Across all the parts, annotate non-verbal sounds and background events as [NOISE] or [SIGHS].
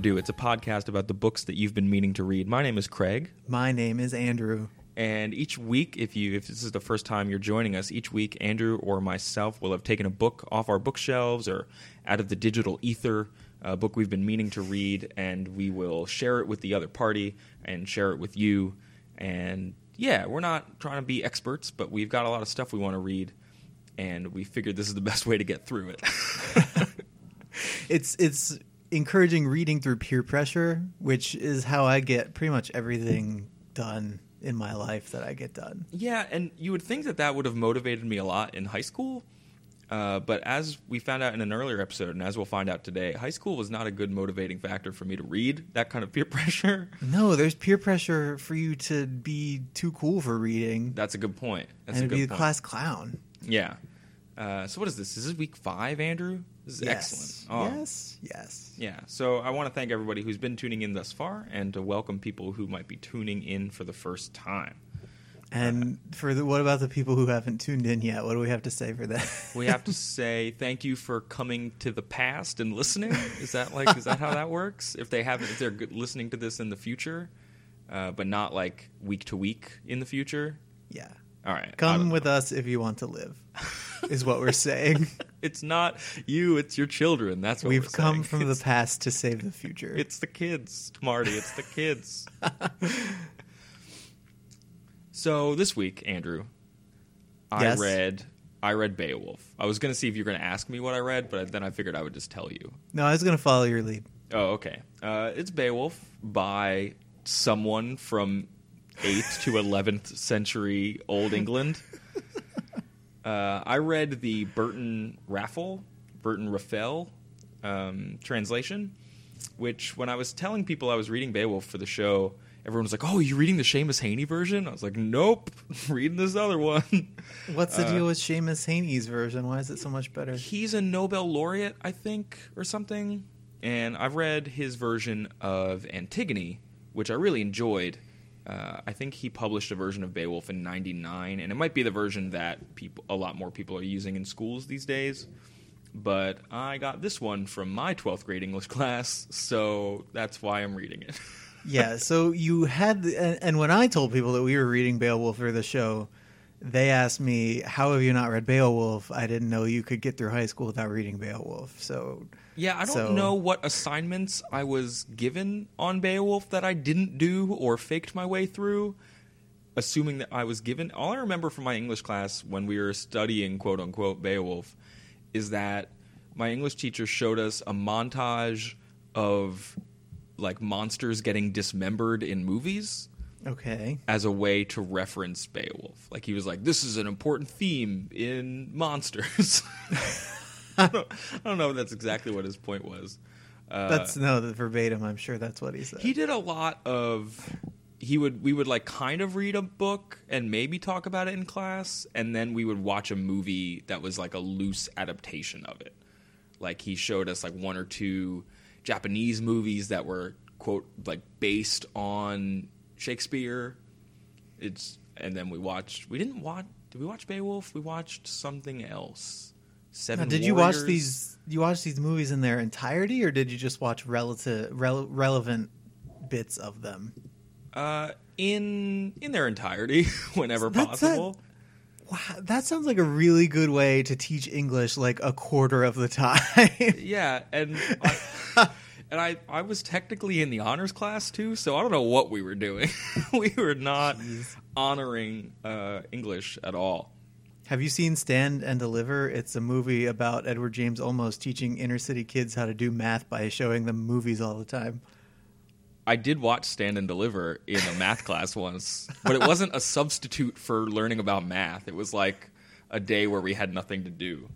Overdue. It's a podcast about the books that you've been meaning to read. My name is Craig, My name is Andrew. and each week, if you if this is the first time you're joining us, each week Andrew or myself will have taken a book off our bookshelves or out of the digital ether, a book we've been meaning to read, and we will share it with the other party and share it with you. And yeah, we're not trying to be experts, but we've got a lot of stuff we want to read, and we figured this is the best way to get through it. [LAUGHS] It's it's encouraging reading through peer pressure, which is how I get pretty much everything done in my life that I get done. Yeah, and you would think that that would have motivated me a lot in high school. Uh, but as we found out in an earlier episode, and as we'll find out today, high school was not a good motivating factor for me to read that kind of peer [LAUGHS] pressure. No, there's peer pressure for you to be too cool for reading That's a good point. That's and a good be the class clown. Yeah. Uh, so what is this? Is this week five, Andrew? This is Yes. excellent. Oh, Yes. Yes. Yeah. So I want to thank everybody who's been tuning in thus far, and to welcome people who might be tuning in for the first time. And for the, what about the people who haven't tuned in yet? What do we have to say for that? [LAUGHS] We have to say thank you for coming to the past and listening. Is that like is that how that works? If they haven't, if they're listening to this in the future, uh, but not like week to week in the future. yeah. All right, Come with know. us if you want to live. is what we're saying. [LAUGHS] It's not you; it's your children. That's what We've come saying. from the past to save the future. It's the kids, Marty. It's the kids. [LAUGHS] so this week, Andrew, I Yes? read I read Beowulf. I was going to see if you were going to ask me what I read, but then I figured I would just tell you. no, I was going to follow your lead. Oh, okay. Uh, it's Beowulf by someone from 8th to 11th century Old England. [LAUGHS] Uh, I read the Burton Raffel, Burton Raffel um, translation, which when I was telling people I was reading Beowulf for the show, everyone was like, "Oh, you're reading the Seamus Heaney version?" I was like, "Nope, [LAUGHS] reading this other one." [LAUGHS] What's the Uh, deal with Seamus Heaney's version? Why is it so much better? He's a Nobel laureate, I think, or something. And I've read his version of Antigone, which I really enjoyed. Uh, I think he published a version of Beowulf in '99, and it might be the version that people, a lot more people are using in schools these days. But I got this one from my 12th grade English [LAUGHS] class, so that's why I'm reading it. [LAUGHS] yeah, so you had, and, and when I told people that we were reading Beowulf for the show, they asked me, "How have you not read Beowulf?" I didn't know you could get through high school without reading Beowulf. So Yeah, I don't So- know what assignments I was given on Beowulf that I didn't do or faked my way through, assuming that I was given. All I remember from my English class when we were studying quote unquote Beowulf is that my English teacher showed us a montage of like monsters getting dismembered in movies okay, as a way to reference Beowulf. Like he was like, "This is an important theme in monsters." [LAUGHS] I, don't, I don't know if that's exactly what his point was. Uh, that's no the verbatim. I'm sure that's what he said. he did a lot of. He would we would like kind of read a book and maybe talk about it in class, and then we would watch a movie that was like a loose adaptation of it. Like he showed us like one or two Japanese movies that were quote like based on Shakespeare. It's and then we watched. We didn't watch. Did we watch Beowulf? We watched something else. Now, Seven. did you watch these? You watch these movies in their entirety, or did you just watch relative rele- relevant bits of them? Uh, in in their entirety, [LAUGHS] whenever That's- that- possible. Wow, that sounds like a really good way to teach English like a quarter of the [LAUGHS] time. Yeah, and I, [LAUGHS] and I I was technically in the honors class too, so I don't know what we were doing. [LAUGHS] we were not Jeez. honoring uh, English at all. Have you seen Stand and Deliver? It's a movie about Edward James Olmos teaching inner city kids how to do math by showing them movies all the time. I did watch Stand and Deliver in a math class once, but it wasn't a substitute for learning about math. It was like a day where we had nothing to do,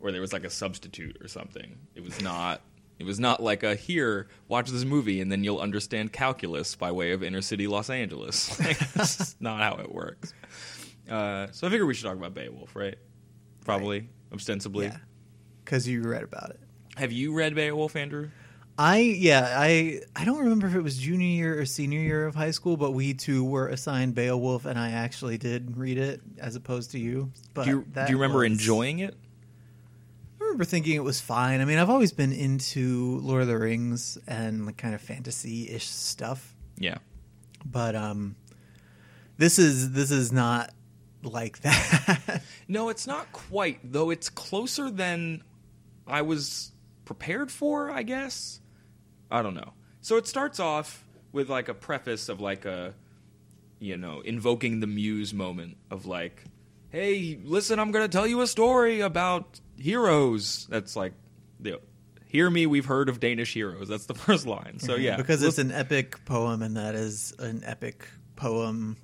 or there was like a substitute or something. It was not. It was not like a here, watch this movie, and then you'll understand calculus by way of inner city Los Angeles. [LAUGHS] Like, that's not how it works. Uh, so I figure we should talk about Beowulf, right? Probably, ostensibly. Yeah, because you read about it. Have you read Beowulf, Andrew? I yeah I I don't remember if it was junior year or senior year of high school, but we too were assigned Beowulf, and I actually did read it as opposed to you. But Do you, do you remember was- enjoying it? I remember thinking it was fine. I mean, I've always been into Lord of the Rings and like kind of fantasy ish stuff, Yeah. but um, this is this is not like [LAUGHS] that. No, it's not quite, though it's closer than I was prepared for, I guess. I don't know. So it starts off with like a preface of like a you know, invoking the muse moment of like, "Hey, listen, I'm going to tell you a story about heroes." That's like the Hear me, we've heard of Danish heroes. That's the [LAUGHS] first line. So yeah, because it's an epic poem, and that is an epic poem.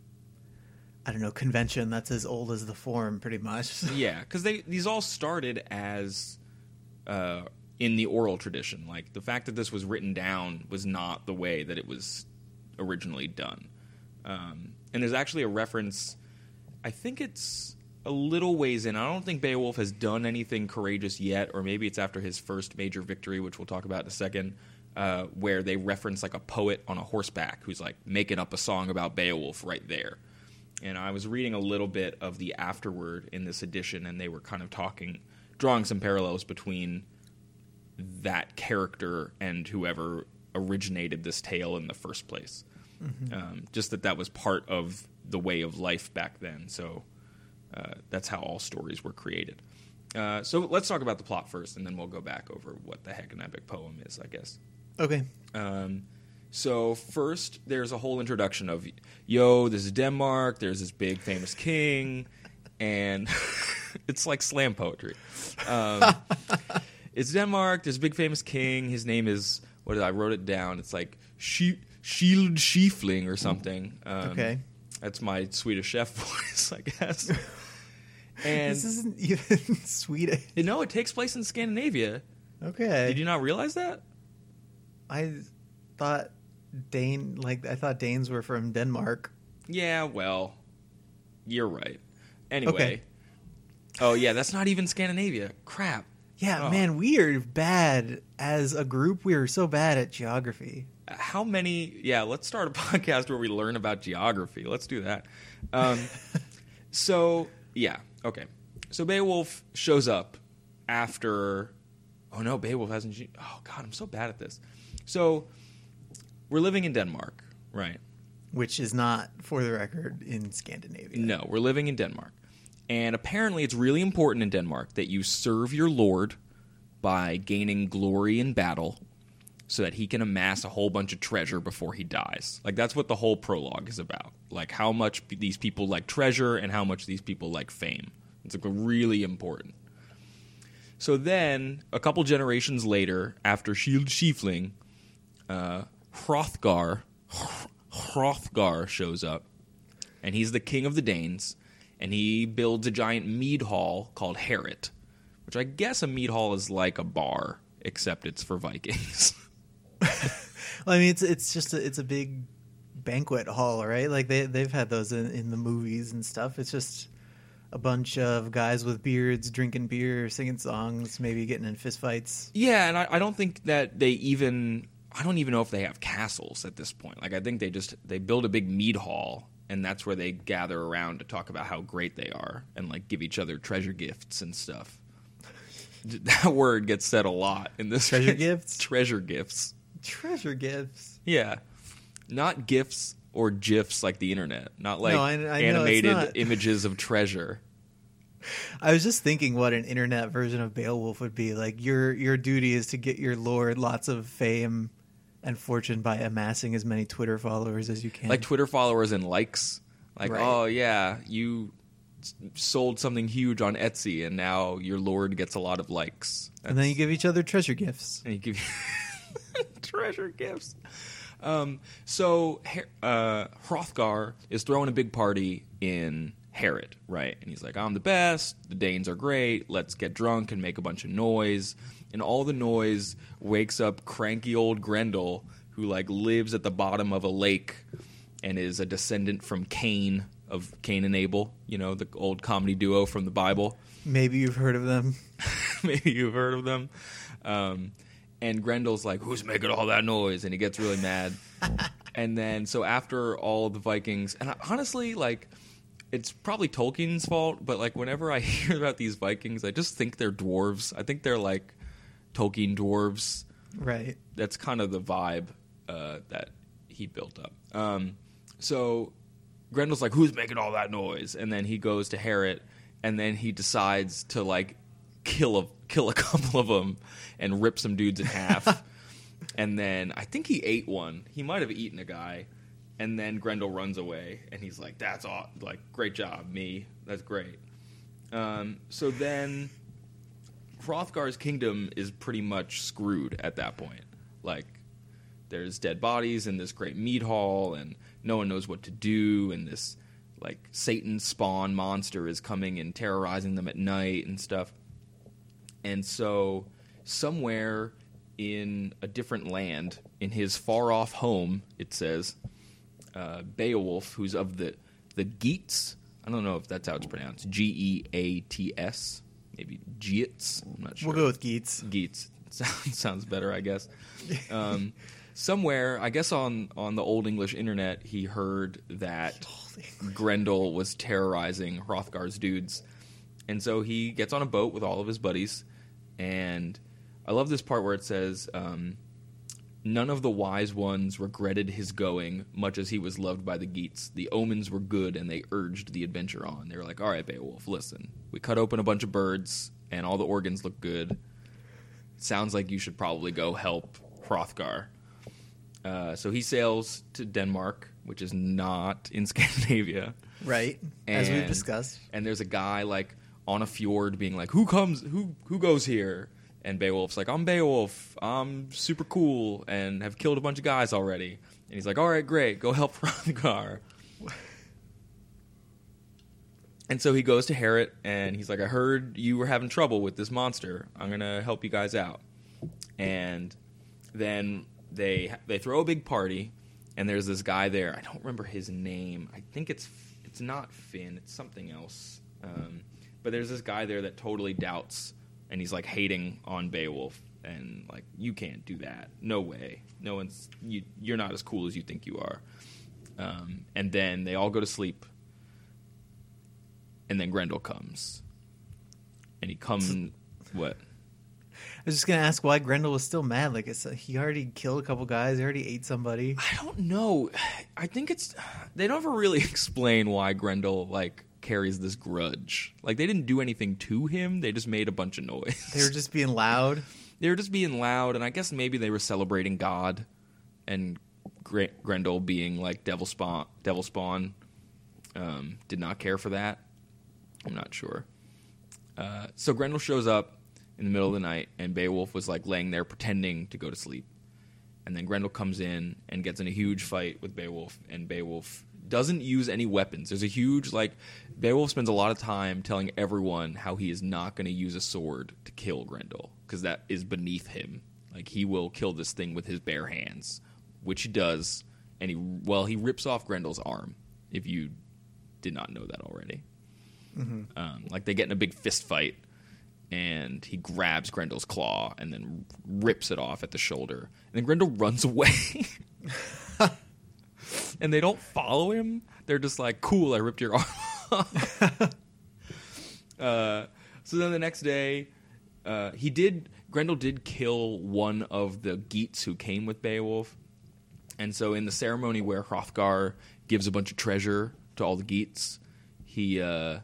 I don't know convention that's as old as the form, pretty much. [LAUGHS] Yeah, because they these all started as uh, in the oral tradition. Like the fact that this was written down was not the way that it was originally done. Um, and there's actually a reference. I think it's a little ways in. I don't think Beowulf has done anything courageous yet, or maybe it's after his first major victory, which we'll talk about in a second. Uh, where they reference like a poet on a horseback who's like making up a song about Beowulf right there and I was reading a little bit of the afterword in this edition, and they were kind of talking, drawing some parallels between that character and whoever originated this tale in the first place. Um, just that that was part of the way of life back then. So uh, that's how all stories were created. Uh, so let's talk about the plot first, and then we'll go back over what the heck an epic poem is, I guess. okay, Um, so first, there's a whole introduction of, yo, this is Denmark. There's this big famous king, and [LAUGHS] it's like slam poetry. Um, [LAUGHS] it's Denmark. There's a big famous king. His name is what did I wrote it down? It's like she, Shield Schiefling or something. Um, Okay. That's my Swedish chef [LAUGHS] voice, I guess. And this isn't even [LAUGHS] Swedish. you know, it takes place in Scandinavia. Okay, Did you not realize that? I thought Dane like I thought Danes were from Denmark. Yeah, well, you're right. Anyway. Okay. Oh yeah, that's not even Scandinavia. Crap. Yeah, Oh. man, we are bad as a group. We are so bad at geography. How many? Yeah, let's start a [LAUGHS] podcast where we learn about geography. Let's do that. Um, [LAUGHS] so yeah, okay. So Beowulf shows up after. Oh no, Beowulf hasn't. Oh god, I'm so bad at this. So we're living in Denmark, right? Which is not, for the record, in Scandinavia. No, we're living in Denmark. And apparently, it's really important in Denmark that you serve your lord by gaining glory in battle so that he can amass a whole bunch of treasure before he dies. Like, that's what the whole prologue is about. Like, how much these people like treasure and how much these people like fame. It's like really important. So then, a couple generations later, after Shield Schiefling, uh, Hrothgar, Hrothgar shows up, and he's the king of the Danes, and he builds a giant mead hall called Heorot, which I guess a mead hall is like a bar, except it's for Vikings. [LAUGHS] Well, I mean, it's it's just a, it's a big banquet hall, right? Like they they've had those in, in the movies and stuff. It's just a bunch of guys with beards drinking beer, singing songs, maybe getting in fistfights. yeah, and I, I don't think that they even. I don't even know if they have castles at this point. Like I think they just they build a big mead hall and that's where they gather around to talk about how great they are and like give each other treasure gifts and stuff. [LAUGHS] That word gets said a lot in this Treasure [LAUGHS] gifts? treasure gifts. Treasure gifts. Yeah. Not gifs or gifs like the internet. Not like No, I- I animated not. [LAUGHS] images of treasure. I was just thinking what an internet version of Beowulf would be. Like your your duty is to get your lord lots of fame and fortune by amassing as many Twitter followers as you can. Like Twitter followers and likes. Like, Right. oh yeah, you s- sold something huge on Etsy and now your lord gets a lot of likes. and then you give each other treasure gifts. and you give [LAUGHS] treasure gifts. Um, so uh, Hrothgar is throwing a big party in Heorot, right? And he's like, I'm the best. The Danes are great. Let's get drunk and make a bunch of noise. And all the noise wakes up cranky old Grendel, who like lives at the bottom of a lake and is a descendant from Cain of Cain and Abel, you know, the old comedy duo from the Bible. Maybe you've heard of them. [LAUGHS] Maybe you've heard of them. Um, and Grendel's like, "Who's making all that noise?" And he gets really mad. [LAUGHS] and then, so after all the Vikings, and honestly, like, it's probably Tolkien's fault, but like, whenever I [LAUGHS] hear about these Vikings, I just think they're dwarves. I think they're like Tolkien dwarves. Right. That's kind of the vibe uh, that he built up. Um, so Grendel's like, "Who's making all that noise?" And then he goes to Heorot, and then he decides to like kill a kill a [LAUGHS] couple of them and rip some dudes in half. [LAUGHS] and then I think he ate one. He might have eaten a guy. And then Grendel runs away, and he's like, "That's all. Like, great job, me. That's great." Um, so then, Hrothgar's kingdom is pretty much screwed at that point. Like, there's dead bodies in this great meat hall, and no one knows what to do, and this like Satan spawn monster is coming and terrorizing them at night and stuff. And so, somewhere in a different land, in his far off home, it says, uh, Beowulf, who's of the the Geats. I don't know if that's how it's pronounced. G E A T S. Maybe Geats. I'm not sure. We'll go with Geats. Geats. [LAUGHS] Sounds sounds better, I guess. Um, somewhere, I guess on on the old English internet, he heard that [LAUGHS] Grendel was terrorizing Hrothgar's dudes, and so he gets on a boat with all of his buddies, and I love this part where it says. Um, None of the wise ones regretted his going, much as he was loved by the Geats. The omens were good, and they urged the adventure on. They were like, "All right, Beowulf, listen. We cut open a bunch of birds, and all the organs look good. Sounds like you should probably go help Hrothgar." Uh, so he sails to Denmark, which is not in [LAUGHS] Scandinavia. Right. As we've discussed. And there's a guy like on a fjord being like, "Who comes? Who who goes here?" And Beowulf's like, "I'm Beowulf. I'm super cool and have killed a bunch of guys already." And he's like, "All right, great. Go help [LAUGHS] Hrothgar." and so he goes to Heorot and he's like, "I heard you were having trouble with this monster. I'm gonna help you guys out." And then they they throw a big party, and there's this guy there. I don't remember his name. I think it's it's not Finn. It's something else. Um, but there's this guy there that totally doubts, and he's like hating on Beowulf, and like you can't do that. No way. No one's you. You're not as cool as you think you are. Um, and then they all go to sleep, and then Grendel comes, and he comes. [LAUGHS] what? I was just gonna ask why Grendel was still mad. Like it's, he already killed a couple guys. He already ate somebody. I don't know. I think it's they don't ever really [LAUGHS] explain why Grendel like carries this grudge. Like they didn't do anything to him. They just made a bunch of noise. They were just being loud. [LAUGHS] they were just being loud, and I guess maybe they were celebrating God, and Gre- Grendel being like devil spawn. Devil spawn um, did not care for that. I'm not sure. Uh, so Grendel shows up in the middle of the night, and Beowulf was like laying there pretending to go to sleep. And then Grendel comes in and gets in a huge fight with Beowulf, and Beowulf doesn't use any weapons. There's a huge like Beowulf spends a lot of time telling everyone how he is not going to use a sword to kill Grendel because that is beneath him. Like he will kill this thing with his bare hands, which he does, and he well he rips off Grendel's arm. If you did not know that already, um, like they get in a big fist fight, and he grabs Grendel's claw and then rips it off at the shoulder. And then Grendel [LAUGHS] runs away. [LAUGHS] and they don't follow him. They're just like, cool, I ripped your arm off. [LAUGHS] uh, so then the next day, uh, he did, Grendel did kill one of the Geats who came with Beowulf. And so in the ceremony where Hrothgar gives a bunch of treasure to all the Geats, he, uh,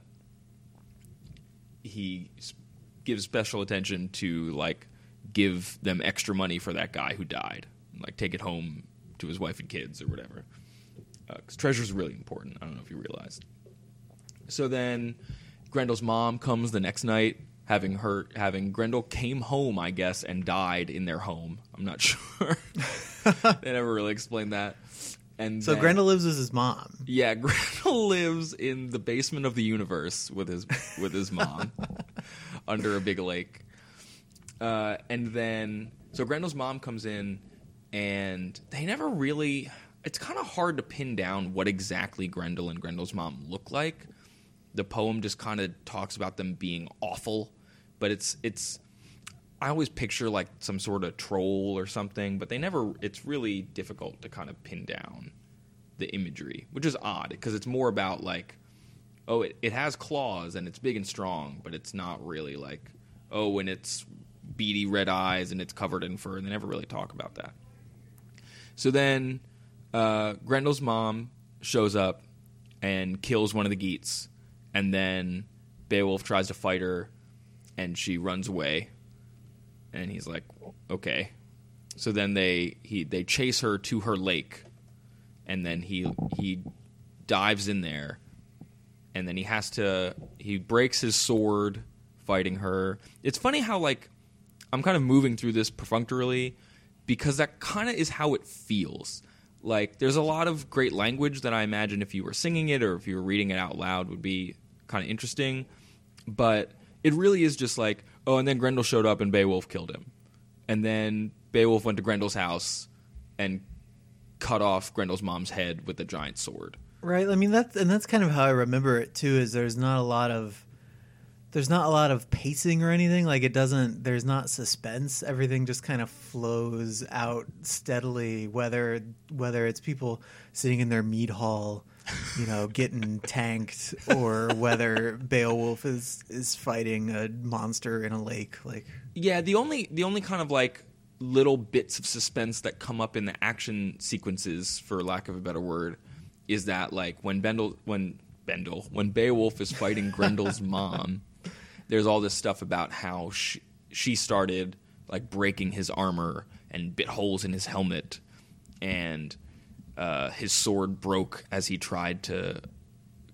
he gives special attention to like give them extra money for that guy who died, like take it home to his wife and kids or whatever. Because treasure is really important. I don't know if you realized. So then, Grendel's mom comes the next night, having her having Grendel came home, I guess, and died in their home. I'm not [LAUGHS] sure. [LAUGHS] they never really explained that. and So then- Grendel lives with his mom. Yeah, [LAUGHS] Grendel lives in the basement of the universe with his with his mom under a big lake. Uh, and then so Grendel's mom comes in and they never really it's kind of hard to pin down what exactly Grendel and Grendel's mom look like. The poem just kind of talks about them being awful, but it's it's I always picture like some sort of troll or something, but they never it's really difficult to kind of pin down the imagery, which is odd because it's more about like, oh, it, it has claws and it's big and strong, but it's not really like, oh, and it's beady red eyes and it's covered in fur. And they never really talk about that. So then uh, Grendel's mom shows up and kills one of the Geats, and then Beowulf tries to fight her, and she runs away. And he's like, okay. So then they he they chase her to her lake, and then he he dives in there, and then he has to he breaks his sword fighting her. It's funny how like I'm kind of moving through this perfunctorily because that kind of is how it feels. Like there's a lot of great language that I imagine if you were singing it or if you were reading it out loud would be kind of interesting, but it really is just like oh, and then Grendel showed up and Beowulf killed him, and then Beowulf went to Grendel's house and cut off Grendel's mom's head with a giant sword. Right. I mean that's and that's kind of how I remember it too. Is there's not a lot of there's not a lot of pacing or anything. Like it doesn't. There's not suspense. Everything just kind of flows out steadily. Whether whether it's people sitting in their mead hall, you know, getting tanked, or whether Beowulf is is fighting a monster in a lake. Like Yeah, the only the only kind of like little bits of suspense that come up in the action sequences, for lack of a better word, is that like when Bendel when Bendel when Beowulf is fighting Grendel's [LAUGHS] mom, there's all this stuff about how she, she started like breaking his armor and bit holes in his helmet, and uh, his sword broke as he tried to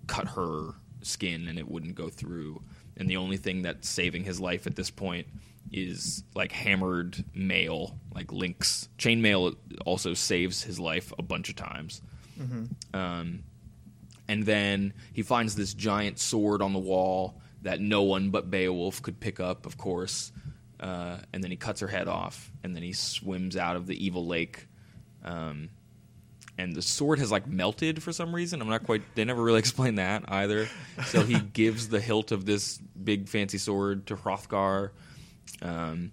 cut her skin and it wouldn't go through. And the only thing that's saving his life at this point is like hammered mail, like links. Chainmail also saves his life a bunch of times. Um, and then he finds this giant sword on the wall that no one but Beowulf could pick up, of course. Uh, and then he cuts her head off, and then he swims out of the evil lake. Um, and the sword has like melted for some reason. I'm not quite. They never really [LAUGHS] explain that either. So he [LAUGHS] gives the hilt of this big fancy sword to Hrothgar, um,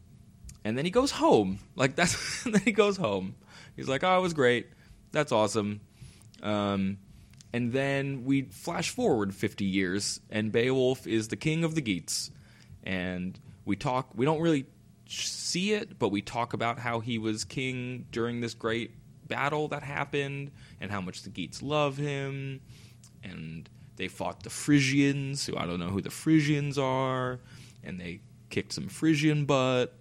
and then he goes home. Like that's. [LAUGHS] then he goes home. He's like, "Oh, it was great. That's awesome." Um, and then we flash forward 50 years, and Beowulf is the king of the Geats, and we talk. We don't really see it, but we talk about how he was king during this great battle that happened and how much the Geats love him. And they fought the Frisians, who I don't know who the Frisians are, and they kicked some Frisian butt.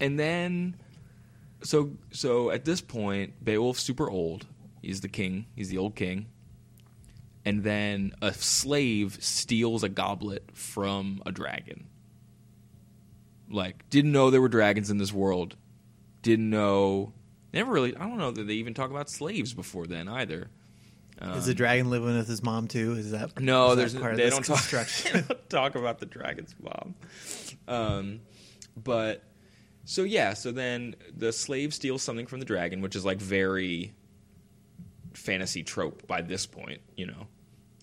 And then so so at this point, Beowulf's super old. He's the king. He's the old king. And then a slave steals a goblet from a dragon. Like, didn't know there were dragons in this world. Didn't know. Never really. I don't know that they even talk about slaves before then either. is the dragon living with his mom too? Is that Um, No, is that there's part of they this don't talk. [LAUGHS] they don't talk about the dragon's mom. Um, but so yeah, so then the slave steals something from the dragon, which is like very fantasy trope by this point, you know.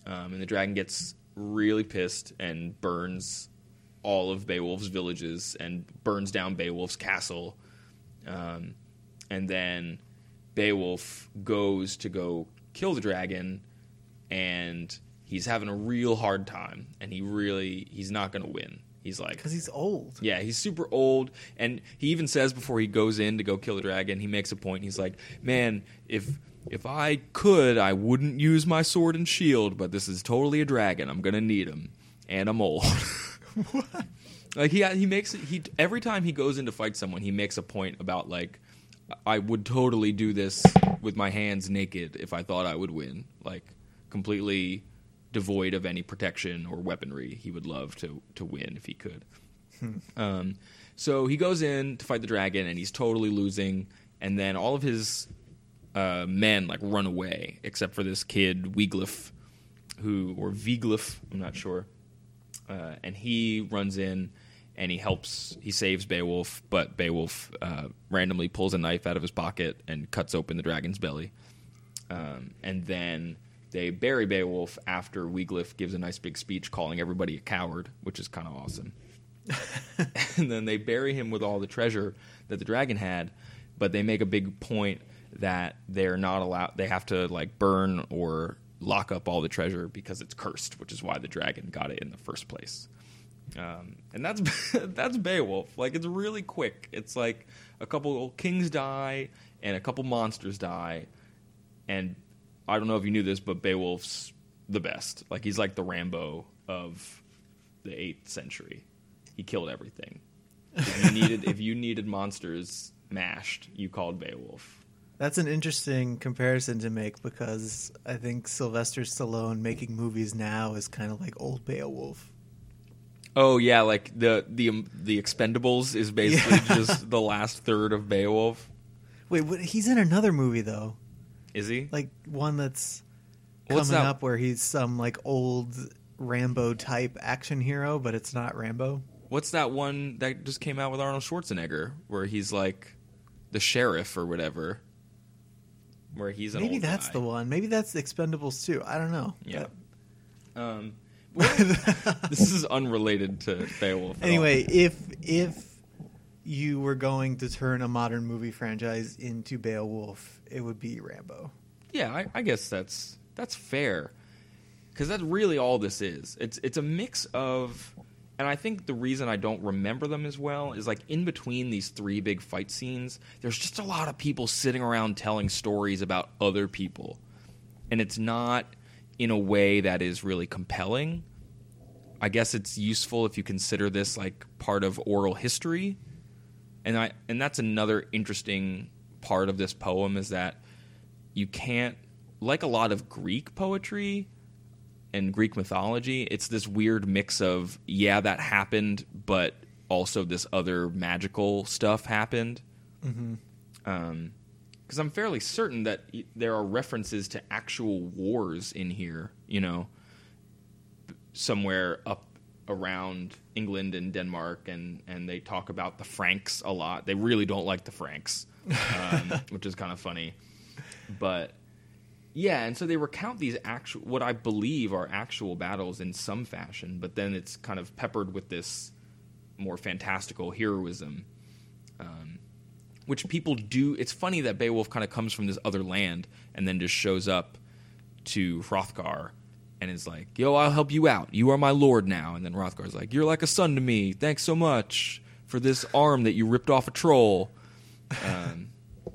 Um, and the dragon gets really pissed and burns all of Beowulf's villages and burns down Beowulf's castle. Um, and then Beowulf goes to go kill the dragon, and he's having a real hard time, and he really he's not going to win. He's like, Because he's old. yeah, he's super old, and he even says before he goes in to go kill the dragon, he makes a point. He's like, "Man, if if I could, I wouldn't use my sword and shield, but this is totally a dragon. I'm gonna need him, and I'm old." [LAUGHS] Like he he makes he every time he goes in to fight someone, he makes a point about like I would totally do this with my hands naked if I thought I would win. Like completely devoid of any protection or weaponry. He would love to to win if he could. Um, so he goes in to fight the dragon and he's totally losing. And then all of his uh, men like run away, except for this kid Wieglif, who or Wieglif, I'm not sure, uh, and he runs in and he helps. He saves Beowulf, but Beowulf uh, randomly pulls a knife out of his pocket and cuts open the dragon's belly, um, and then. They bury Beowulf after Wieglif gives a nice big speech calling everybody a coward, which is kind of awesome. [LAUGHS] and then they bury him with all the treasure that the dragon had, but they make a big point that they're not allowed they have to like burn or lock up all the treasure because it's cursed, which is why the dragon got it in the first place. Um, and that's [LAUGHS] that's Beowulf. Like it's really quick. It's like a couple kings die and a couple monsters die, and I don't know if you knew this, but Beowulf's the best. Like he's like the Rambo of the eighth century. He killed everything. If you needed if you needed monsters mashed, you called Beowulf. That's an interesting comparison to make because I think Sylvester Stallone making movies now is kind of like old Beowulf. Oh yeah, like the the um, the Expendables is basically just the last third of Beowulf. Wait, what, he's in another movie though, Is he? like one that's What's coming that? up where he's some like old Rambo type action hero, but it's not Rambo. What's that one that just came out with Arnold Schwarzenegger where he's like the sheriff or whatever? Where he's an Maybe that's guy. the one. Maybe that's Expendables too. I don't know. Yeah. That- Um, this is unrelated to Beowulf. anyway, if if you were going to turn a modern movie franchise into Beowulf, it would be Rambo. Yeah, I, I guess that's that's fair, because that's really all this is. It's it's a mix of, and I think the reason I don't remember them as well is like in between these three big fight scenes, there's just a lot of people sitting around telling stories about other people, and it's not in a way that is really compelling. I guess it's useful if you consider this like part of oral history, and I and that's another interesting part of this poem is that you can't like a lot of Greek poetry and Greek mythology, it's this weird mix of yeah, that happened, but also this other magical stuff happened. Um, because I'm fairly certain that there are references to actual wars in here. You know, somewhere up around England and Denmark, and and they talk about the Franks a lot. They really don't like the Franks, um, [LAUGHS] which is kind of funny. But yeah, and so they recount these actual, what I believe are actual battles in some fashion, but then it's kind of peppered with this more fantastical heroism, which people do. It's funny that Beowulf kind of comes from this other land and then just shows up to Hrothgar and is like, "Yo, I'll help you out. You are my lord now." And then Hrothgar's like, "You're like a son to me. Thanks so much for this arm that you ripped off a troll." Um,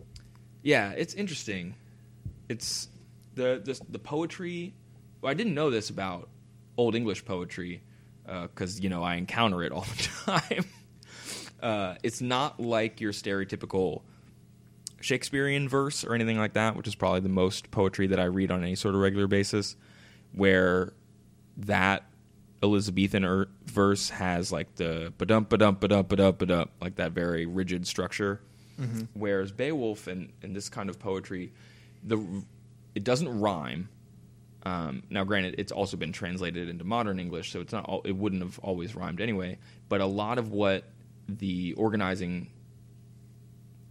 [LAUGHS] yeah, it's interesting. It's the the, the poetry. Well, I didn't know this about Old English poetry because you know I encounter it all the [LAUGHS] time. Uh, it's not like your stereotypical Shakespearean verse or anything like that, which is probably the most poetry that I read on any sort of regular basis, where that Elizabethan er- verse has like the ba-dump, ba-dump, ba-dump, ba-dump, ba-dump, like that very rigid structure. Whereas Beowulf and, and this kind of poetry, the it doesn't rhyme. Um, now, granted, it's also been translated into modern English, so it's not. All, it wouldn't have always rhymed anyway. But a lot of what the organizing,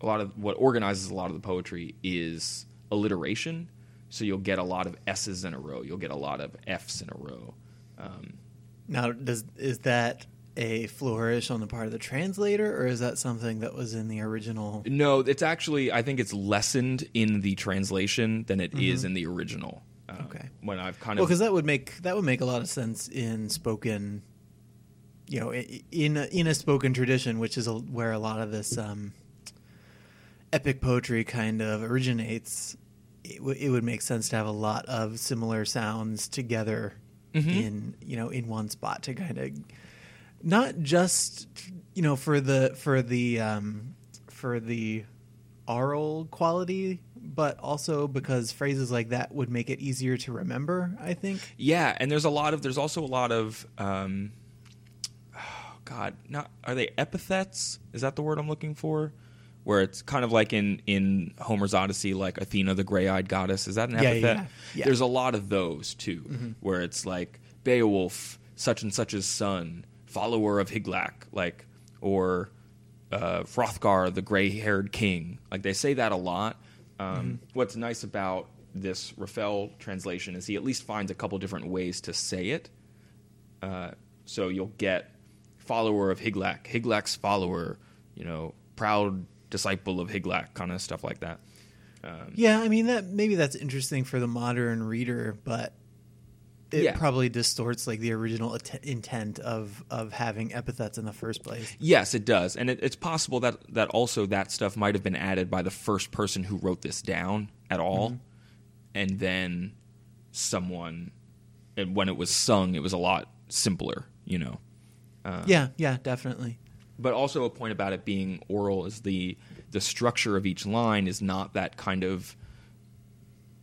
a lot of what organizes a lot of the poetry is alliteration. So you'll get a lot of S's in a row. You'll get a lot of F's in a row. Um, Now, does is that a flourish on the part of the translator, or is that something that was in the original? no, it's actually. I think it's lessened in the translation than it is in the original. Um, Okay. When I've kind Well, of because that would make that would make a lot of sense in spoken, you know, in a, in a spoken tradition, which is a, where a lot of this um, epic poetry kind of originates. It, w- it would make sense to have a lot of similar sounds together in you know in one spot to kind of not just you know for the for the um, for the oral quality, but also because phrases like that would make it easier to remember. I think. Yeah, and there's a lot of there's also a lot of um God, not are they epithets? Is that the word I'm looking for? where it's kind of like in in Homer's Odyssey, like Athena, the gray-eyed goddess. Is that an Yeah, epithet? yeah, yeah. There's a lot of those too, where it's like Beowulf, such and such's son, follower of Higlac, like or uh, Hrothgar, the gray-haired king. Like they say that a lot. Um, What's nice about this Raffel translation is he at least finds a couple different ways to say it. Uh, so you'll get follower of Higlac, Higlac's follower, you know, proud disciple of Higlac, kind of stuff like that. Um, yeah, I mean that maybe that's interesting for the modern reader, but it Yeah. probably distorts like the original at- intent of of having epithets in the first place. Yes, it does, and it, it's possible that that also that stuff might have been added by the first person who wrote this down at all, mm-hmm. and then someone, and when it was sung, it was a lot simpler, you know. Yeah, yeah, definitely. but also a point about it being oral is the the structure of each line is not that kind of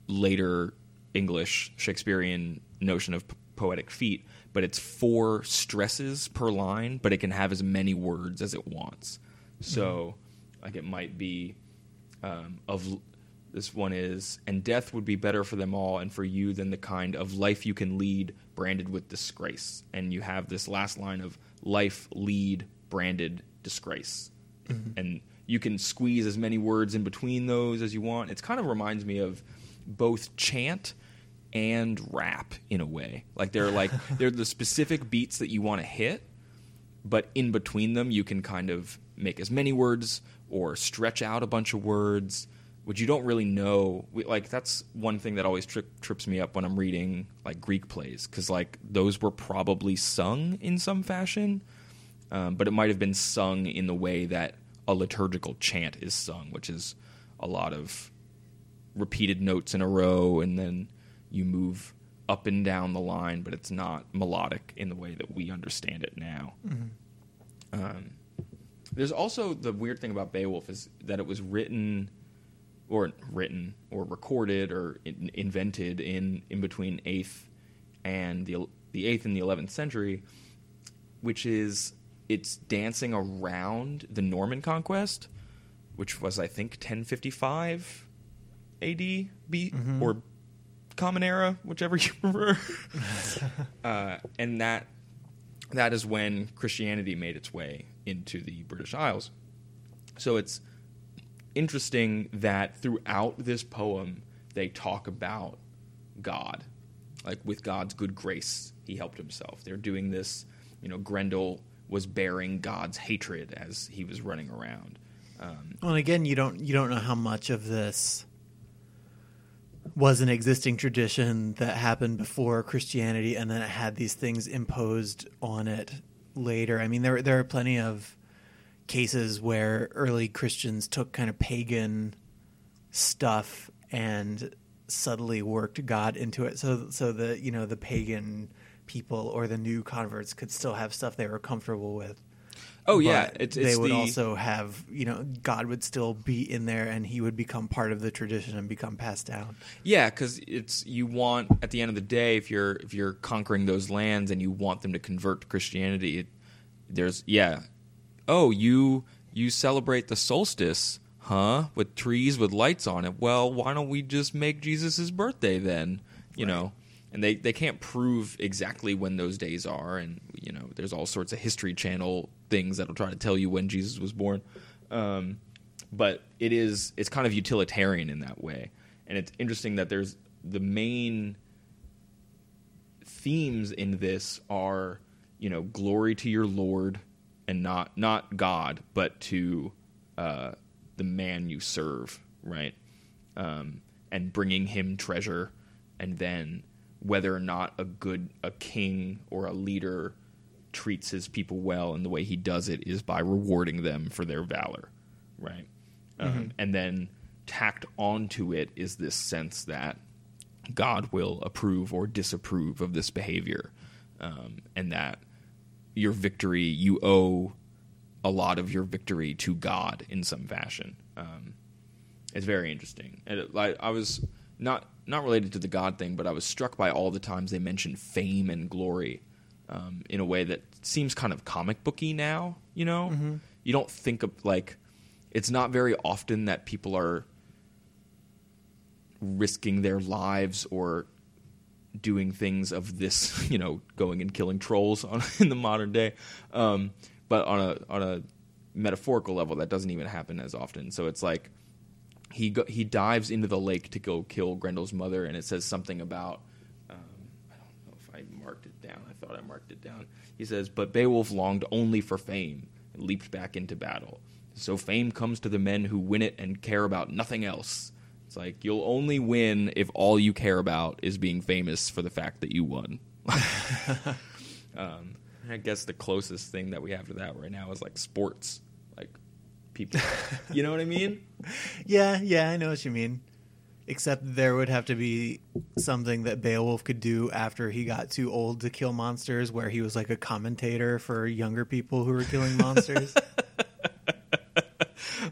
later English Shakespearean notion of p- poetic feet, but it's four stresses per line, but it can have as many words as it wants. So, like it might be um, of this one is and death would be better for them all and for you than the kind of life you can lead branded with disgrace and you have this last line of life lead branded disgrace. Mm-hmm. And you can squeeze as many words in between those as you want. It kind of reminds me of both chant and rap in a way. Like they're like [LAUGHS] they're the specific beats that you want to hit but in between them you can kind of make as many words or stretch out a bunch of words which you don't really know We- like that's one thing that always tri- trips me up when i'm reading like greek plays because like those were probably sung in some fashion um, but it might have been sung in the way that a liturgical chant is sung which is a lot of repeated notes in a row and then you move up and down the line but it's not melodic in the way that we understand it now. Um, there's also the weird thing about beowulf is that it was written or written or recorded or in, invented in in between 8th and the the 8th and the 11th century which is it's dancing around the Norman conquest which was I think 1055 AD B or common era whichever [LAUGHS] you prefer. Uh, and that that is when Christianity made its way into the British Isles. So it's interesting that throughout this poem they talk about God. Like with God's good grace, he helped himself. They're doing this, you know, Grendel was bearing God's hatred as he was running around. Um, Well, and again, you don't you don't know how much of this was an existing tradition that happened before Christianity, and then it had these things imposed on it later. I mean, there there are plenty of cases where early Christians took kind of pagan stuff and subtly worked God into it, so so the you know the pagan people or the new converts could still have stuff they were comfortable with. oh yeah, But it's, they would the, also have you know God would still be in there and he would become part of the tradition and become passed down. Yeah, because it's you want at the end of the day, if you're if you're conquering those lands and you want them to convert to Christianity, it, there's yeah, oh you you celebrate the solstice, huh? With trees with lights on it. Well, why don't we just make Jesus' birthday then? You know, and they they can't prove exactly when those days are, and you know, there's all sorts of History Channel things that'll try to tell you when Jesus was born. Um, but it is it's kind of utilitarian in that way and it's interesting that there's the main themes in this are you know glory to your lord and not not god but to uh, the man you serve right? Um, and bringing him treasure and then whether or not a good a king or a leader treats his people well and the way he does it is by rewarding them for their valor right? Um, and then tacked onto it is this sense that god will approve or disapprove of this behavior um, and that your victory you owe a lot of your victory to god in some fashion um, it's very interesting. And it, I, I was not not related to the God thing, but I was struck by all the times they mentioned fame and glory um, in a way that seems kind of comic booky now. You know, you don't think of like it's not very often that people are risking their lives or doing things of this, [LAUGHS] you know, going and killing trolls on, [LAUGHS] in the modern day. Um, but on a on a metaphorical level, that doesn't even happen as often. So it's like he go, he dives into the lake to go kill Grendel's mother, and it says something about um, I don't know if I marked it down. I thought I marked it down. He says, "But Beowulf longed only for fame and leaped back into battle. So fame comes to the men who win it and care about nothing else." Like you'll only win if all you care about is being famous for the fact that you won. [LAUGHS] um, I guess the closest thing that we have to that right now is like sports, like people. [LAUGHS] you know what I mean? Yeah, yeah, I know what you mean. Except there would have to be something that Beowulf could do after he got too old to kill monsters, where he was like a commentator for younger people who were killing [LAUGHS] monsters.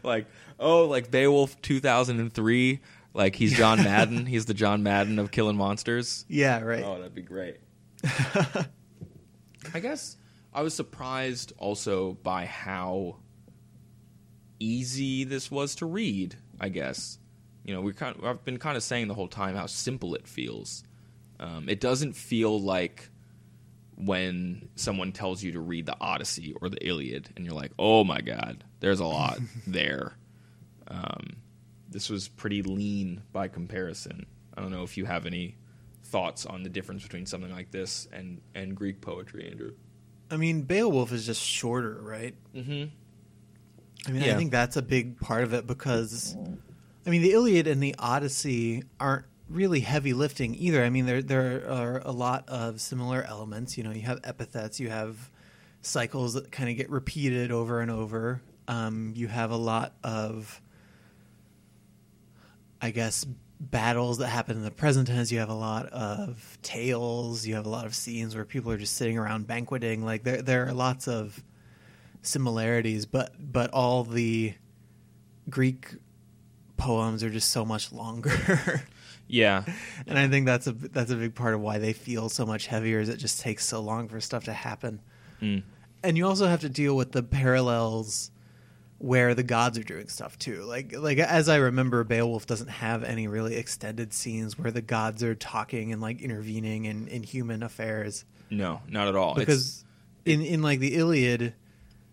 like, oh, like Beowulf 2003. Like he's John [LAUGHS] Madden. he's the John Madden of killing monsters. yeah, right. Oh, that'd be great. [LAUGHS] I guess I was surprised also by how easy this was to read. I guess you know we kind of, I've been kind of saying the whole time how simple it feels. Um, it doesn't feel like when someone tells you to read the Odyssey or the Iliad, and you're like, "Oh my God, there's a lot [LAUGHS] there." Um, this was pretty lean by comparison. I don't know if you have any thoughts on the difference between something like this and and Greek poetry, Andrew. I mean, Beowulf is just shorter, right? Mm-hmm. I mean, Yeah. I think that's a big part of it because, I mean, the Iliad and the Odyssey aren't really heavy lifting either. I mean, there there are a lot of similar elements. You know, you have epithets, you have cycles that kind of get repeated over and over. Um, you have a lot of, I guess, battles that happen in the present tense. You have a lot of tales. You have a lot of scenes where people are just sitting around banqueting. Like there, there are lots of similarities, but but all the Greek poems are just so much longer. [LAUGHS] Yeah, and I think that's a that's a big part of why they feel so much heavier is it just takes so long for stuff to happen. Mm. And you also have to deal with the parallels where the gods are doing stuff too. Like like as I remember Beowulf doesn't have any really extended scenes where the gods are talking and like intervening in, in human affairs no, not at all. It's- because in in like the Iliad,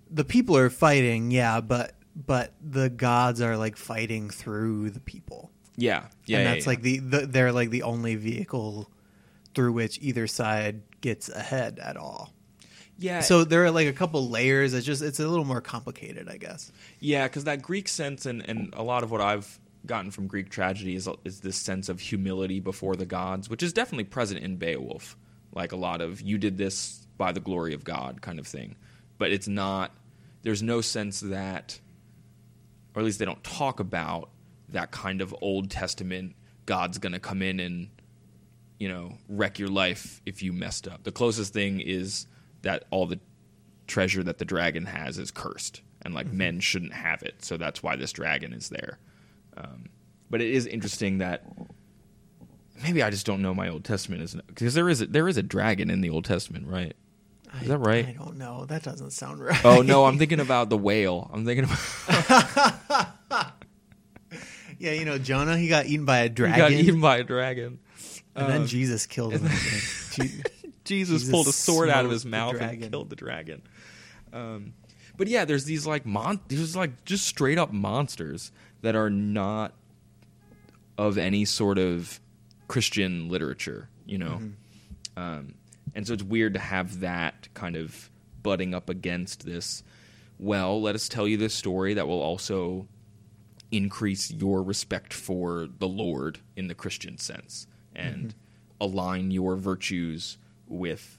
the people are fighting, yeah, but but the gods are like fighting through the people, yeah, yeah, and yeah, that's yeah. like the, the they're like the only vehicle through which either side gets ahead at all. Yeah. So there are like a couple layers. It's just it's a little more complicated, I guess. Yeah, because that Greek sense and, and a lot of what I've gotten from Greek tragedy is, is this sense of humility before the gods, which is definitely present in Beowulf. Like a lot of you did this by the glory of God kind of thing. But it's not, there's no sense that, or at least they don't talk about that kind of Old Testament God's going to come in and, you know, wreck your life if you messed up. The closest thing is that all the treasure that the dragon has is cursed and like men shouldn't have it so that's why this dragon is there um, but it is interesting that maybe i just don't know my old testament isn't because there is a, there is a dragon in the old testament right Is that right? I don't know. That doesn't sound right. oh no i'm thinking about the whale i'm thinking about [LAUGHS] yeah, you know Jonah. He got eaten by a he dragon, got eaten by a dragon and then Um, Jesus killed him. [LAUGHS] I think. Je- Jesus, Jesus pulled a sword out of his mouth and killed the dragon. Um, but yeah, there's these like mon, there's like just straight up monsters that are not of any sort of Christian literature, you know. Um, and so it's weird to have that kind of butting up against this. Well, let us tell you this story that will also increase your respect for the Lord in the Christian sense and align your virtues with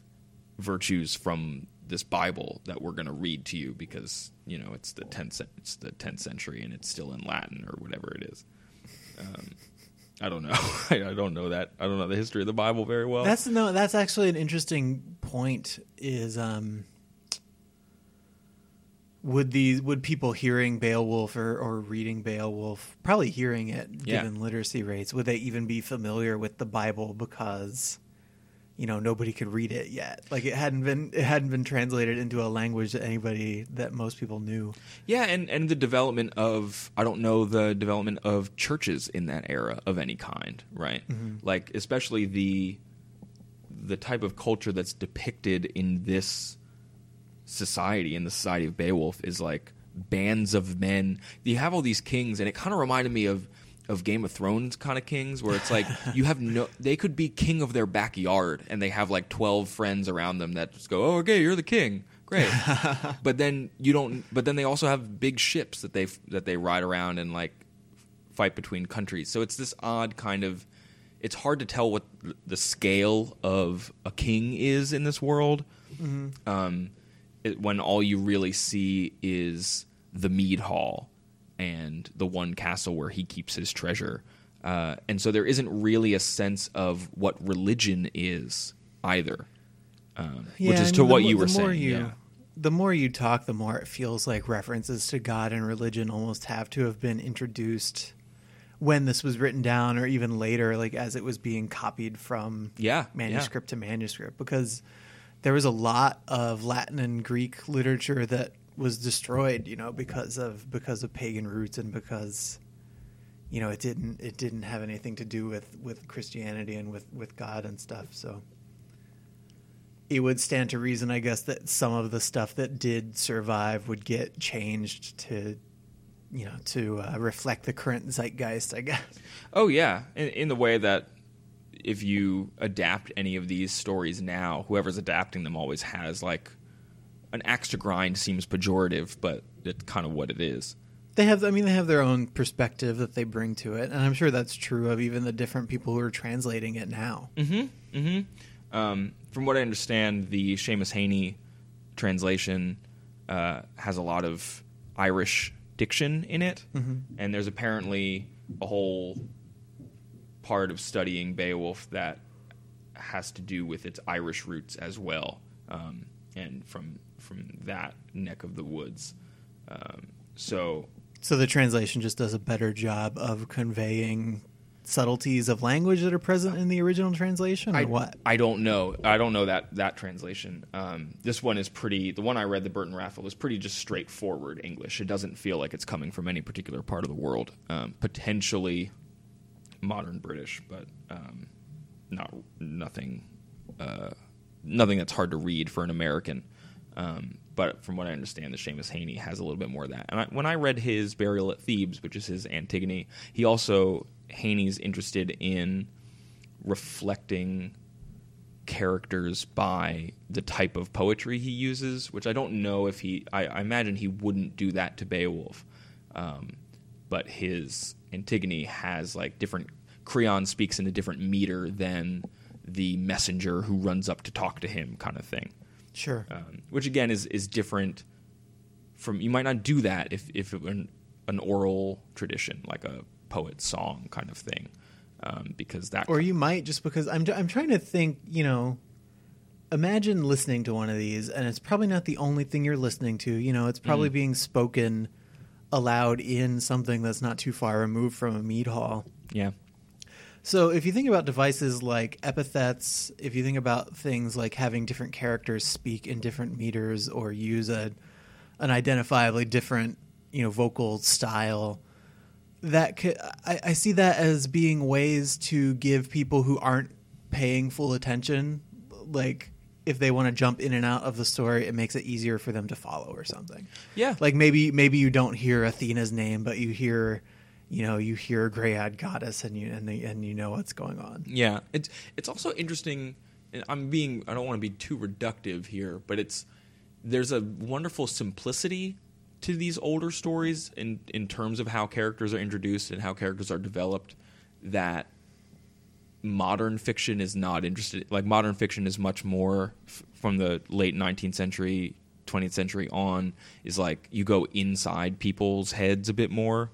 virtues from this Bible that we're going to read to you because you know it's the tenth it's the tenth century and it's still in Latin or whatever it is. Um, I don't know. [LAUGHS] I, I don't know that. I don't know the history of the Bible very well. That's no. That's actually an interesting point. Is um, would these would people hearing Beowulf or, or reading Beowulf, probably hearing it Yeah. given literacy rates, would they even be familiar with the Bible because you know nobody could read it yet. Like it hadn't been it hadn't been translated into a language that anybody that most people knew. Yeah, and and the development of I don't know the development of churches in that era of any kind, right? Mm-hmm. Like especially the the type of culture that's depicted in this society in the society of Beowulf is like bands of men. You have all these kings, and it kind of reminded me of of Game of Thrones kind of kings, where it's like you have no. They could be king of their backyard, and they have like twelve friends around them that just go, "Oh, okay, you're the king." Great, [LAUGHS] but then you don't. But then they also have big ships that they that they ride around and like fight between countries. So it's this odd kind of. It's hard to tell what the scale of a king is in this world. Um, it, when all you really see is the mead hall and the one castle where he keeps his treasure. Uh, and so there isn't really a sense of what religion is either, um, which Yeah, is to what mo- you were saying. You, yeah. The more you talk, the more it feels like references to God and religion almost have to have been introduced when this was written down, or even later, like as it was being copied from Yeah, manuscript to manuscript, because there was a lot of Latin and Greek literature that was destroyed, you know, because of because of pagan roots and because you know it didn't it didn't have anything to do with with Christianity and with with God and stuff. So it would stand to reason, I guess, that some of the stuff that did survive would get changed to, you know, to uh, reflect the current zeitgeist. I guess. Oh yeah, in, in the way that if you adapt any of these stories now, whoever's adapting them always has like an axe to grind. Seems pejorative, but it's kind of what it is. They have, I mean, they have their own perspective that they bring to it, and I'm sure that's true of even the different people who are translating it now. Mm-hmm. Mm-hmm. Um, from what I understand, the Seamus Heaney translation uh, has a lot of Irish diction in it, and there's apparently a whole part of studying Beowulf that has to do with its Irish roots as well, um, and from from that neck of the woods. Um, so So the translation just does a better job of conveying subtleties of language that are present in the original translation, or I, what? I don't know. I don't know that that translation. Um, this one is pretty. The one I read, the Burton Raffel, is pretty just straightforward English. It doesn't feel like it's coming from any particular part of the world. Um, potentially modern British, but um, not nothing. Uh, nothing that's hard to read for an American. Um, but from what I understand, the Seamus Heaney has a little bit more of that. And I, when I read his Burial at Thebes, which is his Antigone, he also Heaney's interested in reflecting characters by the type of poetry he uses, which I don't know if he. I, I imagine he wouldn't do that to Beowulf, um, but his Antigone has like different. Creon speaks in a different meter than the messenger who runs up to talk to him, kind of thing. Sure. Um, which again is is different from. You might not do that if if it were an, an oral tradition, like a poet's song kind of thing, um, because that or you might just because I'm I'm trying to think, you know, imagine listening to one of these and it's probably not the only thing you're listening to, you know, it's probably being spoken aloud in something that's not too far removed from a mead hall. yeah. So if you think about devices like epithets, if you think about things like having different characters speak in different meters or use a an identifiably different, you know, vocal style, that could, I, I see that as being ways to give people who aren't paying full attention, like if they want to jump in and out of the story, it makes it easier for them to follow or something. Yeah. Like maybe maybe you don't hear Athena's name, but you hear, you know, you hear grey-eyed goddess, and you and the, and you know what's going on. Yeah, it's it's also interesting. And I'm being I don't want to be too reductive here, but it's there's a wonderful simplicity to these older stories in in terms of how characters are introduced and how characters are developed that modern fiction is not interested like modern fiction is much more f- from the late 19th century 20th century on is like you go inside people's heads a bit more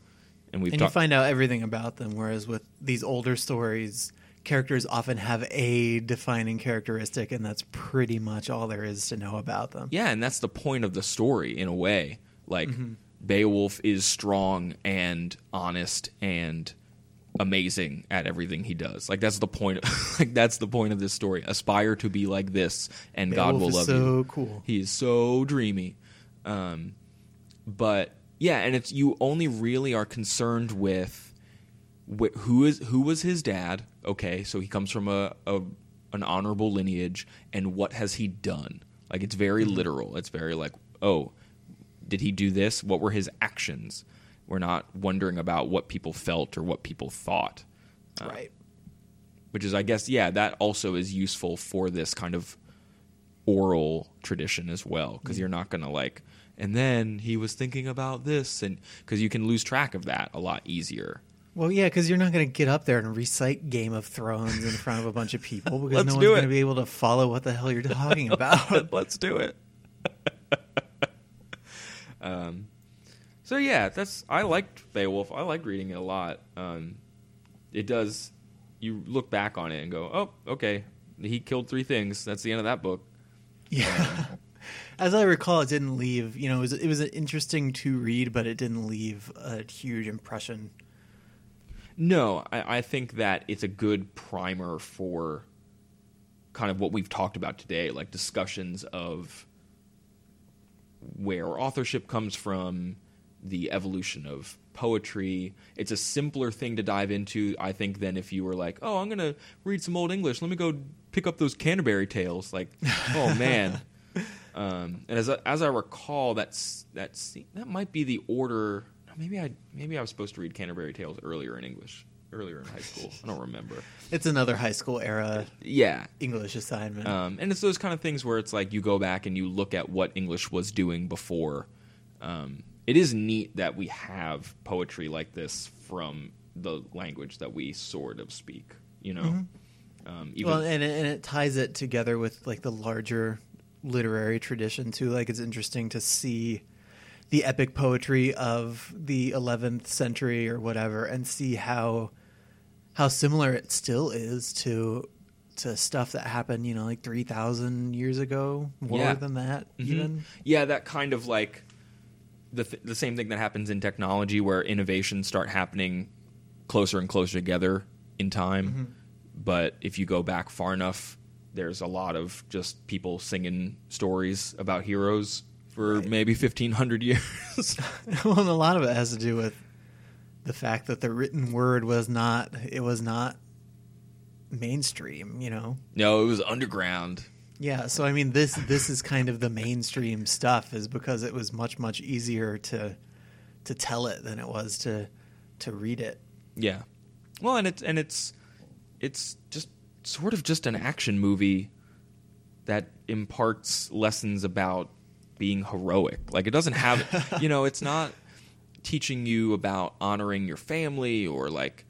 and we've and you find out everything about them. Whereas with these older stories, characters often have a defining characteristic, and that's pretty much all there is to know about them. Yeah, and that's the point of the story in a way. Like Mm-hmm. Beowulf is strong and honest and amazing at everything he does. Like that's the point. [LAUGHS] like that's the point of this story. Aspire to be like this, and God Beowulf will is love so you. cool. He is so dreamy. Um, but yeah, and it's you only really are concerned with wh- who is who was his dad. Okay, so he comes from a, a an honorable lineage, and what has he done? Like it's very mm-hmm. literal. It's very like, oh, did he do this? What were his actions? We're not wondering about what people felt or what people thought uh, right. which is i guess yeah that also is useful for this kind of oral tradition as well because mm-hmm. you're not going to like and then he was thinking about this and because you can lose track of that a lot easier. Well, yeah, because you're not going to get up there and recite Game of Thrones in front of a bunch of people because no one's going to be able to follow what the hell you're talking [LAUGHS] about. [LAUGHS] let's do it. [LAUGHS] Um so yeah that's i liked beowulf. I liked reading it a lot. Um it does you look back on it and go oh okay. He killed three things. That's the end of that book. Yeah. As I recall, it didn't leave. You know, it was it was interesting to read, but it didn't leave a huge impression. No, I, I think that it's a good primer for kind of what we've talked about today, like discussions of where authorship comes from, the evolution of poetry. It's a simpler thing to dive into, I think, than if you were like, oh, I'm going to read some Old English. Let me go pick up those Canterbury Tales. Like, oh, man. [LAUGHS] Um, and as I, as I recall, that's that's that might be the order. Maybe I maybe I was supposed to read Canterbury Tales earlier in English, earlier in high school. I don't remember. It's another high school era Yeah, English assignment. um, and it's those kind of things where it's like you go back and you look at what English was doing before. Um, it is neat that we have poetry like this from the language that we sort of speak. You know, um, even well, and it, and it ties it together with like the larger literary tradition too. Like it's interesting to see the epic poetry of the 11th century or whatever, and see how how similar it still is to to stuff that happened, you know, like 3,000 years ago, more Yeah. than that, Mhm. even. Yeah, that kind of like the th- the same thing that happens in technology, where innovations start happening closer and closer together in time. Mm-hmm. But if you go back far enough, there's a lot of just people singing stories about heroes for Right. maybe fifteen hundred [LAUGHS] years. [LAUGHS] well, and a lot of it has to do with the fact that the written word was not it was not mainstream, you know. no, it was underground. Yeah, so I mean this this is kind of the mainstream stuff is because it was much much easier to to tell it than it was to to read it. Yeah. Well, and it's and it's it's just sort of just an action movie that imparts lessons about being heroic. Like it doesn't have, [LAUGHS] you know, it's not teaching you about honoring your family or like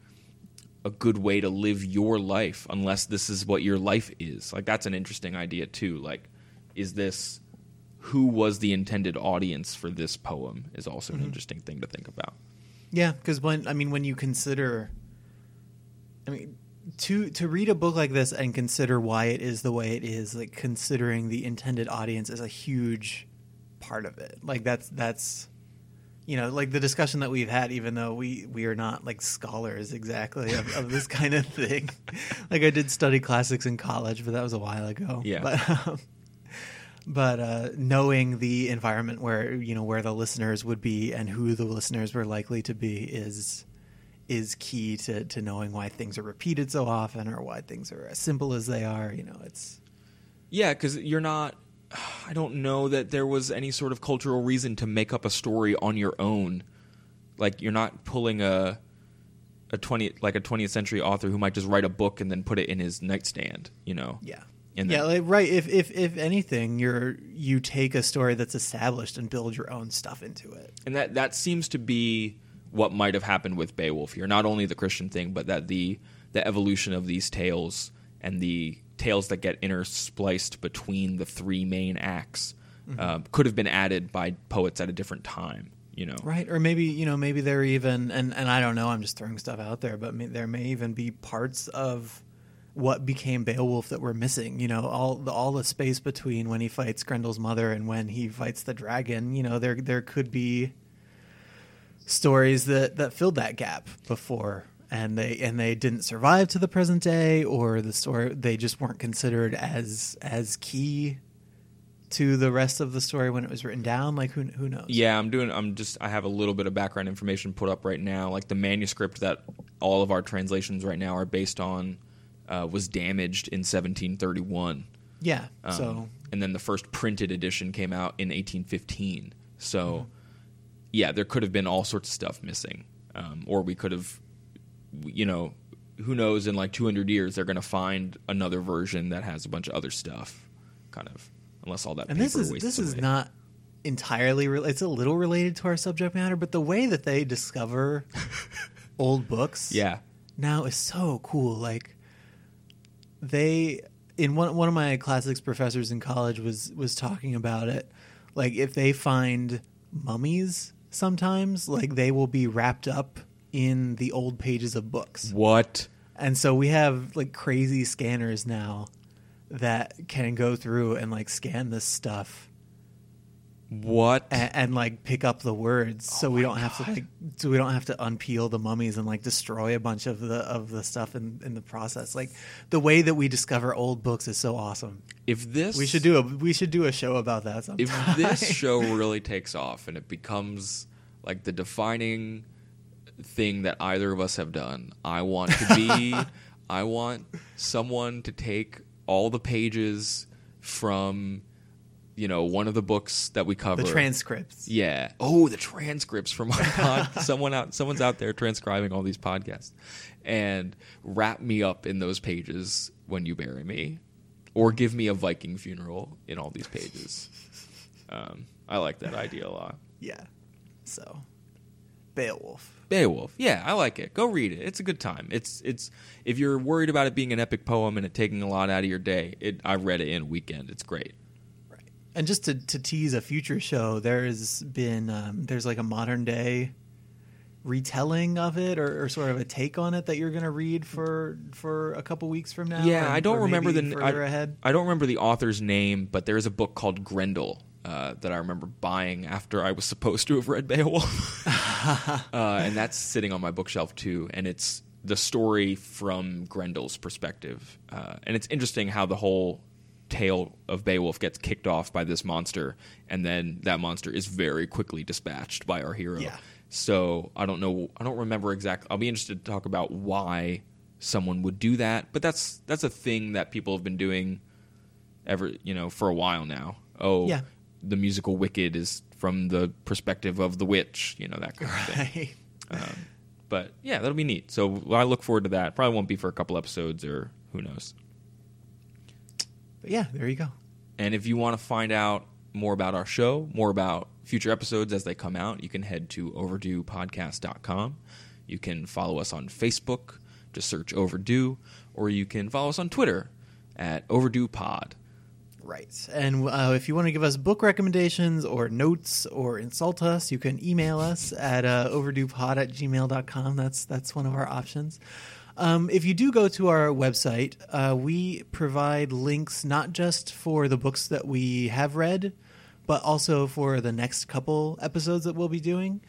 a good way to live your life unless this is what your life is. Like that's an interesting idea too. Like is this who was the intended audience for this poem is also an mm-hmm. interesting thing to think about. Yeah, because when I mean when you consider, I mean to to read a book like this and consider why it is the way it is, like considering the intended audience is a huge part of it. Like that's that's you know like the discussion that we've had, even though we we are not like scholars exactly of, of this [LAUGHS] kind of thing. like I did study classics in college, but that was a while ago. Yeah. but. Um, but uh, knowing the environment where you know where the listeners would be and who the listeners were likely to be is is key to, to knowing why things are repeated so often or why things are as simple as they are. You know, it's Yeah, because you're not. [SIGHS] I don't know that there was any sort of cultural reason to make up a story on your own. Like you're not pulling a a twenty like a twentieth century author who might just write a book and then put it in his nightstand. You know. yeah. And yeah, like, right. If if if anything, you're you take a story that's established and build your own stuff into it. and that that seems to be what might have happened with Beowulf here. Not only the Christian thing, but that the the evolution of these tales and the tales that get interspliced between the three main acts uh, could have been added by poets at a different time. You know, Right, or maybe you know, maybe there even and and I don't know. I'm just throwing stuff out there, but may, there may even be parts of what became Beowulf that we're missing. You know, all the all the space between when he fights Grendel's mother and when he fights the dragon. You know, there there could be stories that that filled that gap before and they and they didn't survive to the present day, or the story they just weren't considered as as key to the rest of the story when it was written down. Like who who knows? Yeah, I'm doing. I'm just. I have a little bit of background information put up right now. Like the manuscript that all of our translations right now are based on uh, was damaged in 1731. yeah. Um, so and then the first printed edition came out in 1815. So, Mm-hmm. Yeah, there could have been all sorts of stuff missing, um, or we could have, you know, who knows? In like 200 years, they're going to find another version that has a bunch of other stuff, kind of. Unless all that and this is this is not entirely re- it's a little related to our subject matter but the way that they discover [LAUGHS] old books Yeah, now is so cool like they in one one of my classics professors in college was was talking about it like if they find mummies sometimes like they will be wrapped up in the old pages of books what? and so we have like crazy scanners now that can go through and like scan this stuff What? and, and like pick up the words so Oh we don't have to like so we don't have to unpeel the mummies and like destroy a bunch of the of the stuff in in the process like the way that we discover old books is so awesome if this we should do a we should do a show about that sometime. if this [LAUGHS] show really takes off and it becomes like the defining thing that either of us have done, I want to be [LAUGHS] I want someone to take all the pages from you know one of the books that we cover. the transcripts Yeah. Oh, the transcripts from our [LAUGHS] pod. Someone out. Someone's out there transcribing all these podcasts, and wrap me up in those pages when you bury me, or give me a Viking funeral in all these pages. [LAUGHS] Um, I like that idea a lot. yeah so beowulf Beowulf. Yeah, I like it. Go read it. It's a good time. It's it's if you're worried about it being an epic poem and it taking a lot out of your day, it I read it in a weekend. It's great. And just to, to tease a future show, there's been um, there's like a modern day retelling of it or, or sort of a take on it that you're going to read for for a couple weeks from now. Yeah, or- I don't remember the further I, ahead. I don't remember the author's name, but there is a book called Grendel uh, that I remember buying after I was supposed to have read Beowulf, [LAUGHS] uh, and that's sitting on my bookshelf too. And it's the story from Grendel's perspective, uh, and it's interesting how the whole tale of Beowulf gets kicked off by this monster, and then that monster is very quickly dispatched by our hero. Yeah. So I don't know. I don't remember exactly. I'll be interested to talk about why someone would do that, but that's that's a thing that people have been doing ever you know for a while now. Oh, Yeah. the musical Wicked is from the perspective of the witch. You know that kind of thing. Um, but yeah, that'll be neat. So I look forward to that. Probably won't be for a couple episodes or who knows. But yeah, there you go. And if you want to find out more about our show, more about future episodes as they come out, you can head to overduepodcast.com. You can follow us on Facebook, just search Overdue, or you can follow us on Twitter at Overdue Pod. Right. And uh, if you want to give us book recommendations or notes or insult us, you can email us at uh, overduepod at gmail.com. That's, that's one of our options. Um, if you do go to our website, uh, we provide links not just for the books that we have read, but also for the next couple episodes that we'll be doing.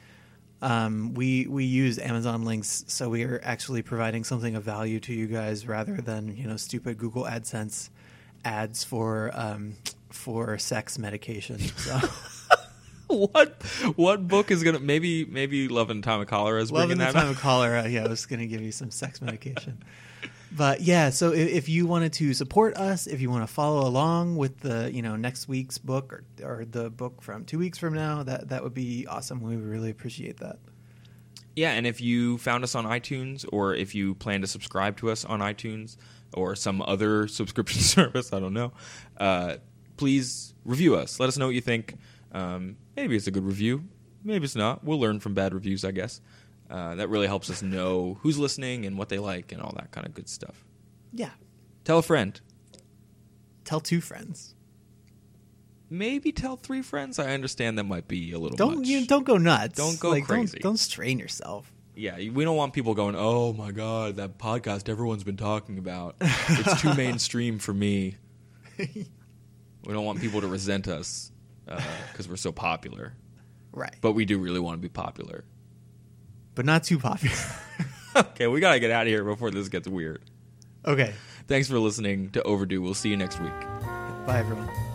Um, we we use Amazon links, so we are actually providing something of value to you guys rather than you know stupid Google AdSense ads for um, for sex medication. So [LAUGHS] [LAUGHS] what what book is gonna maybe maybe Love in Time of Cholera is love bringing in the that time up? of [LAUGHS] cholera. Yeah, I was going to give you some sex medication. But yeah, so if, if you wanted to support us, if you want to follow along with the you know next week's book or or the book from two weeks from now, that that would be awesome. We would really appreciate that. Yeah, and if you found us on iTunes or if you plan to subscribe to us on iTunes or some other [LAUGHS] subscription service, I don't know, uh, please review us. Let us know what you think. Um, maybe it's a good review. Maybe it's not. We'll learn from bad reviews, I guess. Uh, that really helps us know who's listening and what they like and all that kind of good stuff. Yeah, Tell a friend. tell two friends. Maybe tell three friends. I understand that might be a little Don't much. you don't go nuts. Don't go Like, crazy. Don't, don't strain yourself. Yeah, we don't want people going, "Oh my god, that podcast everyone's been talking about. It's too [LAUGHS] mainstream for me." we don't want people to resent us Uh, because we're so popular, Right, but we do really want to be popular. but not too popular. [LAUGHS] okay, we gotta get out of here before this gets weird. Okay. Thanks for listening to Overdue. We'll see you next week. Bye, everyone.